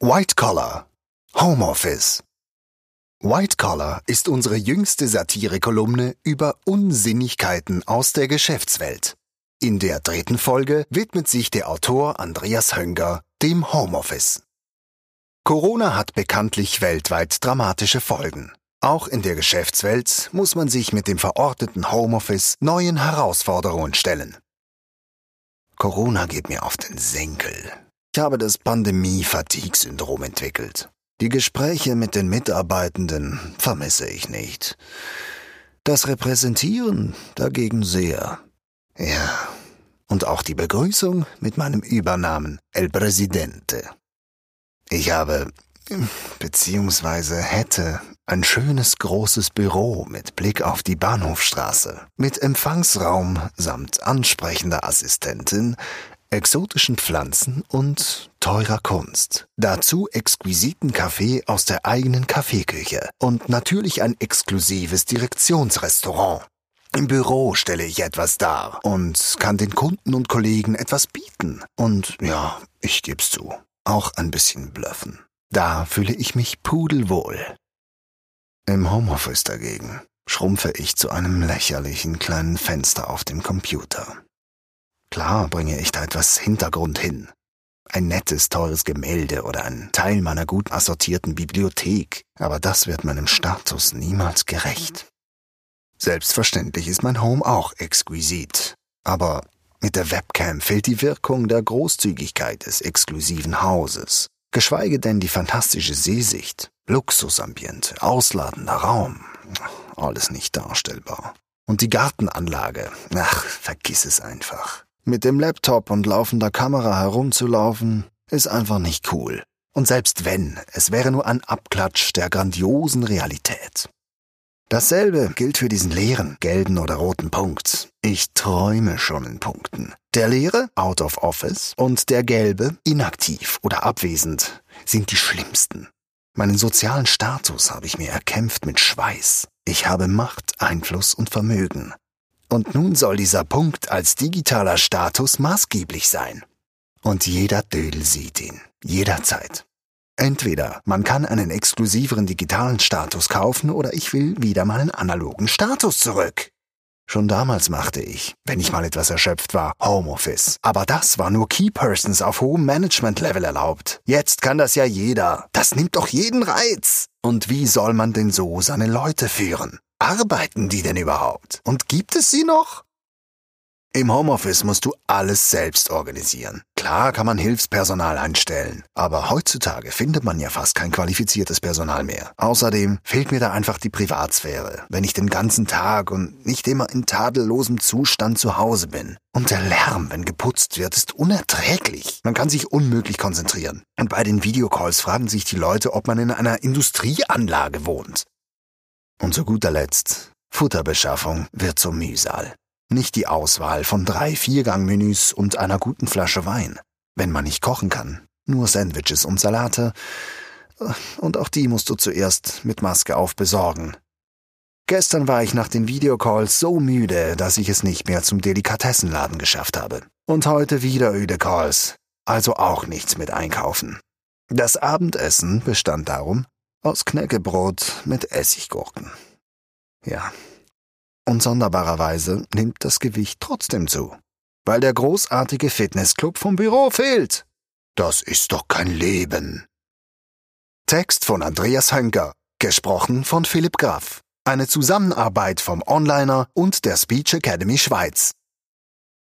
White Collar Homeoffice White Collar ist unsere jüngste Satirekolumne über Unsinnigkeiten aus der Geschäftswelt. In der dritten Folge widmet sich der Autor Andreas Hönger dem Homeoffice. Corona hat bekanntlich weltweit dramatische Folgen. Auch in der Geschäftswelt muss man sich mit dem verordneten Homeoffice neuen Herausforderungen stellen. Corona geht mir auf den Senkel. Ich habe das Pandemie-Fatigue-Syndrom entwickelt. Die Gespräche mit den Mitarbeitenden vermisse ich nicht. Das Repräsentieren dagegen sehr. Ja, und auch die Begrüßung mit meinem Übernamen El Presidente. Ich habe, beziehungsweise hätte, ein schönes großes Büro mit Blick auf die Bahnhofstraße, mit Empfangsraum samt ansprechender Assistentin, exotischen Pflanzen und teurer Kunst. Dazu exquisiten Kaffee aus der eigenen Kaffeeküche und natürlich ein exklusives Direktionsrestaurant. Im Büro stelle ich etwas dar und kann den Kunden und Kollegen etwas bieten. Und ja, ich geb's zu, auch ein bisschen bluffen. Da fühle ich mich pudelwohl. Im Homeoffice dagegen schrumpfe ich zu einem lächerlichen kleinen Fenster auf dem Computer. Klar bringe ich da etwas Hintergrund hin. Ein nettes, teures Gemälde oder ein Teil meiner gut assortierten Bibliothek, aber das wird meinem Status niemals gerecht. Selbstverständlich ist mein Home auch exquisit, aber mit der Webcam fehlt die Wirkung der Großzügigkeit des exklusiven Hauses, geschweige denn die fantastische Seesicht, Luxusambiente, ausladender Raum, alles nicht darstellbar. Und die Gartenanlage, ach, vergiss es einfach. Mit dem Laptop und laufender Kamera herumzulaufen, ist einfach nicht cool. Und selbst wenn, es wäre nur ein Abklatsch der grandiosen Realität. Dasselbe gilt für diesen leeren, gelben oder roten Punkt. Ich träume schon in Punkten. Der leere, out of office, und der gelbe, inaktiv oder abwesend, sind die schlimmsten. Meinen sozialen Status habe ich mir erkämpft mit Schweiß. Ich habe Macht, Einfluss und Vermögen. Und nun soll dieser Punkt als digitaler Status maßgeblich sein. Und jeder Dödel sieht ihn, jederzeit. Entweder man kann einen exklusiveren digitalen Status kaufen oder ich will wieder meinen analogen Status zurück. Schon damals machte ich, wenn ich mal etwas erschöpft war, Homeoffice. Aber das war nur Key Persons auf hohem Management-Level erlaubt. Jetzt kann das ja jeder. Das nimmt doch jeden Reiz. Und wie soll man denn so seine Leute führen? Arbeiten die denn überhaupt? Und gibt es sie noch? Im Homeoffice musst du alles selbst organisieren. Klar kann man Hilfspersonal einstellen, aber heutzutage findet man ja fast kein qualifiziertes Personal mehr. Außerdem fehlt mir da einfach die Privatsphäre, wenn ich den ganzen Tag und nicht immer in tadellosem Zustand zu Hause bin. Und der Lärm, wenn geputzt wird, ist unerträglich. Man kann sich unmöglich konzentrieren. Und bei den Videocalls fragen sich die Leute, ob man in einer Industrieanlage wohnt. Und zu guter Letzt, Futterbeschaffung wird zum Mühsal. Nicht die Auswahl von drei Viergangmenüs und einer guten Flasche Wein. Wenn man nicht kochen kann, nur Sandwiches und Salate. Und auch die musst du zuerst mit Maske auf besorgen. Gestern war ich nach den Videocalls so müde, dass ich es nicht mehr zum Delikatessenladen geschafft habe. Und heute wieder öde Calls, also auch nichts mit einkaufen. Das Abendessen bestand darum aus Knäckebrot mit Essiggurken. Ja. Und sonderbarerweise nimmt das Gewicht trotzdem zu, weil der großartige Fitnessclub vom Büro fehlt. Das ist doch kein Leben. Text von Andreas Hönker, gesprochen von Philipp Graf. Eine Zusammenarbeit vom Onliner und der Speech Academy Schweiz.